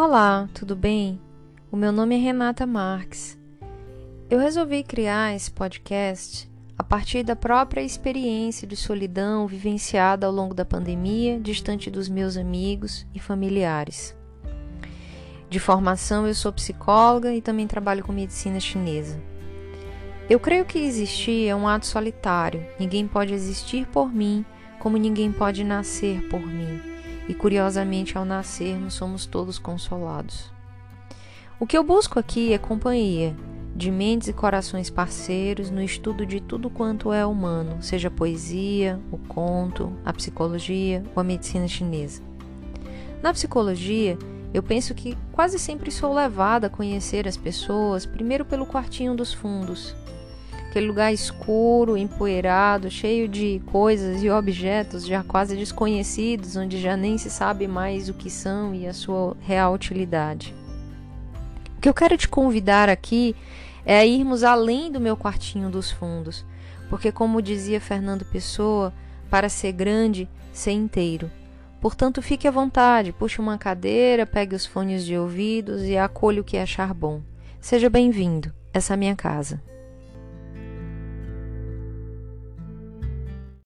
Olá, tudo bem? O meu nome é Renata Marques. Eu resolvi criar esse podcast a partir da própria experiência de solidão vivenciada ao longo da pandemia, distante dos meus amigos e familiares. De formação, eu sou psicóloga e também trabalho com medicina chinesa. Eu creio que existir é um ato solitário. Ninguém pode existir por mim, como ninguém pode nascer por mim. E curiosamente, ao nascermos, somos todos consolados. O que eu busco aqui é companhia, de mentes e corações parceiros no estudo de tudo quanto é humano, seja a poesia, o conto, a psicologia ou a medicina chinesa. Na psicologia, eu penso que quase sempre sou levada a conhecer as pessoas primeiro pelo quartinho dos fundos, aquele lugar escuro, empoeirado, cheio de coisas e objetos já quase desconhecidos, onde já nem se sabe mais o que são e a sua real utilidade. O que eu quero te convidar aqui é a irmos além do meu quartinho dos fundos, porque, como dizia Fernando Pessoa, para ser grande, ser inteiro. Portanto, fique à vontade, puxe uma cadeira, pegue os fones de ouvidos e acolha o que achar bom. Seja bem-vindo, essa é a minha casa.